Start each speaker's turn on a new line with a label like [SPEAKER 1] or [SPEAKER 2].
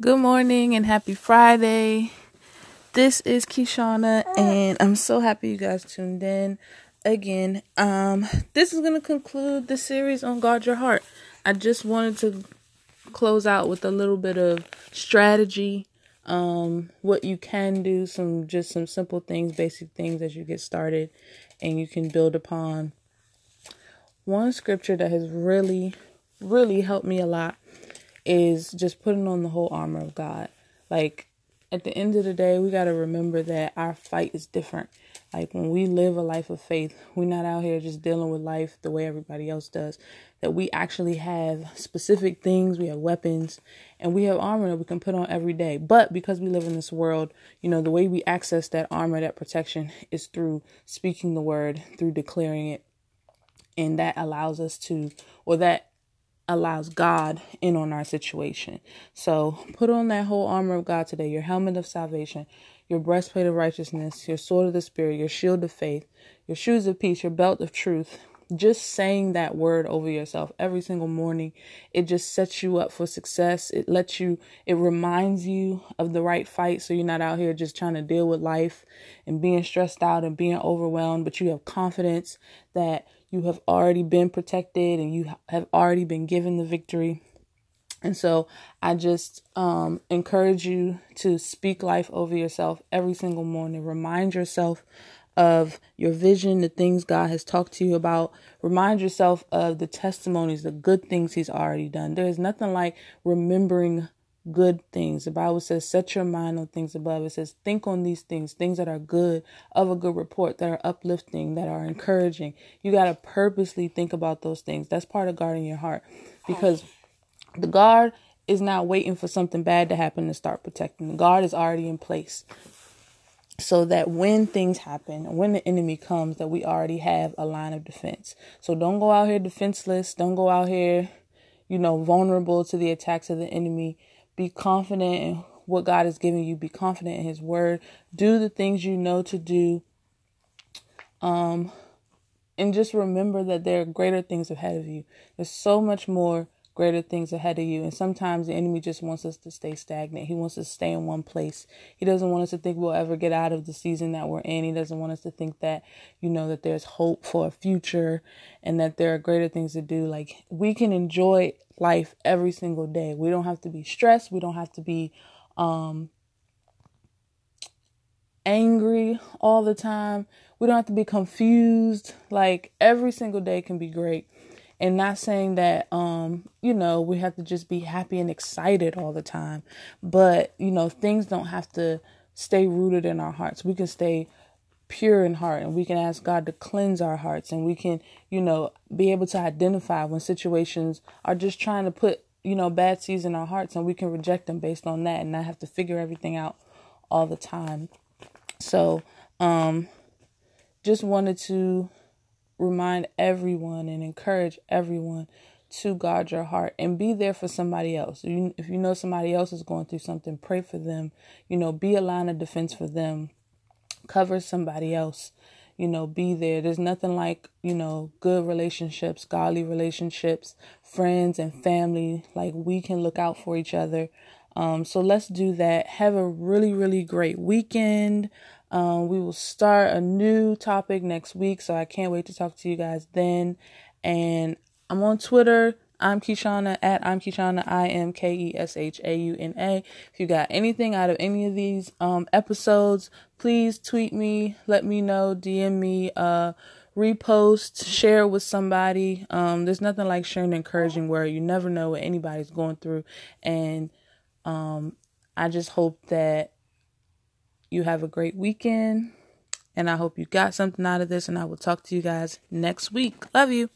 [SPEAKER 1] Good morning and happy Friday. This is Keshauna and I'm so happy you guys tuned in again. Um this is going to conclude the series on guard your heart. I just wanted to close out with a little bit of strategy um what you can do some just some simple things, basic things as you get started and you can build upon one scripture that has really really helped me a lot is just putting on the whole armor of God. Like at the end of the day, we got to remember that our fight is different. Like when we live a life of faith, we're not out here just dealing with life the way everybody else does. That we actually have specific things, we have weapons, and we have armor that we can put on every day. But because we live in this world, you know, the way we access that armor, that protection is through speaking the word, through declaring it. And that allows us to, or that allows God in on our situation. So put on that whole armor of God today your helmet of salvation, your breastplate of righteousness, your sword of the Spirit, your shield of faith, your shoes of peace, your belt of truth. Just saying that word over yourself every single morning, it just sets you up for success. It lets you, it reminds you of the right fight. So you're not out here just trying to deal with life and being stressed out and being overwhelmed, but you have confidence that you have already been protected and you have already been given the victory. And so I just um, encourage you to speak life over yourself every single morning. Remind yourself of your vision, the things God has talked to you about. Remind yourself of the testimonies, the good things He's already done. There is nothing like remembering good things. The Bible says, set your mind on things above. It says, think on these things, things that are good, of a good report, that are uplifting, that are encouraging. You got to purposely think about those things. That's part of guarding your heart because the guard is not waiting for something bad to happen to start protecting. The guard is already in place so that when things happen, when the enemy comes, that we already have a line of defense. So don't go out here defenseless. Don't go out here, you know, vulnerable to the attacks of the enemy be confident in what God has given you. Be confident in His Word. Do the things you know to do. Um, and just remember that there are greater things ahead of you. There's so much more greater things ahead of you. And sometimes the enemy just wants us to stay stagnant. He wants us to stay in one place. He doesn't want us to think we'll ever get out of the season that we're in. He doesn't want us to think that, you know, that there's hope for a future and that there are greater things to do. Like we can enjoy life every single day. We don't have to be stressed. We don't have to be um angry all the time. We don't have to be confused. Like every single day can be great and not saying that um you know we have to just be happy and excited all the time but you know things don't have to stay rooted in our hearts. We can stay pure in heart and we can ask God to cleanse our hearts and we can you know be able to identify when situations are just trying to put you know bad seeds in our hearts and we can reject them based on that and not have to figure everything out all the time. So um just wanted to remind everyone and encourage everyone to guard your heart and be there for somebody else. if you know somebody else is going through something, pray for them. You know, be a line of defense for them. Cover somebody else. You know, be there. There's nothing like, you know, good relationships, godly relationships, friends and family. Like we can look out for each other. Um, so let's do that. Have a really, really great weekend. Um, we will start a new topic next week, so I can't wait to talk to you guys then. And I'm on Twitter. I'm Keshauna at I'm Keshauna. I M K E S H A U N A. If you got anything out of any of these um, episodes, please tweet me, let me know, DM me, uh, repost, share with somebody. Um, there's nothing like sharing an encouraging word. You never know what anybody's going through, and um, I just hope that you have a great weekend. And I hope you got something out of this. And I will talk to you guys next week. Love you.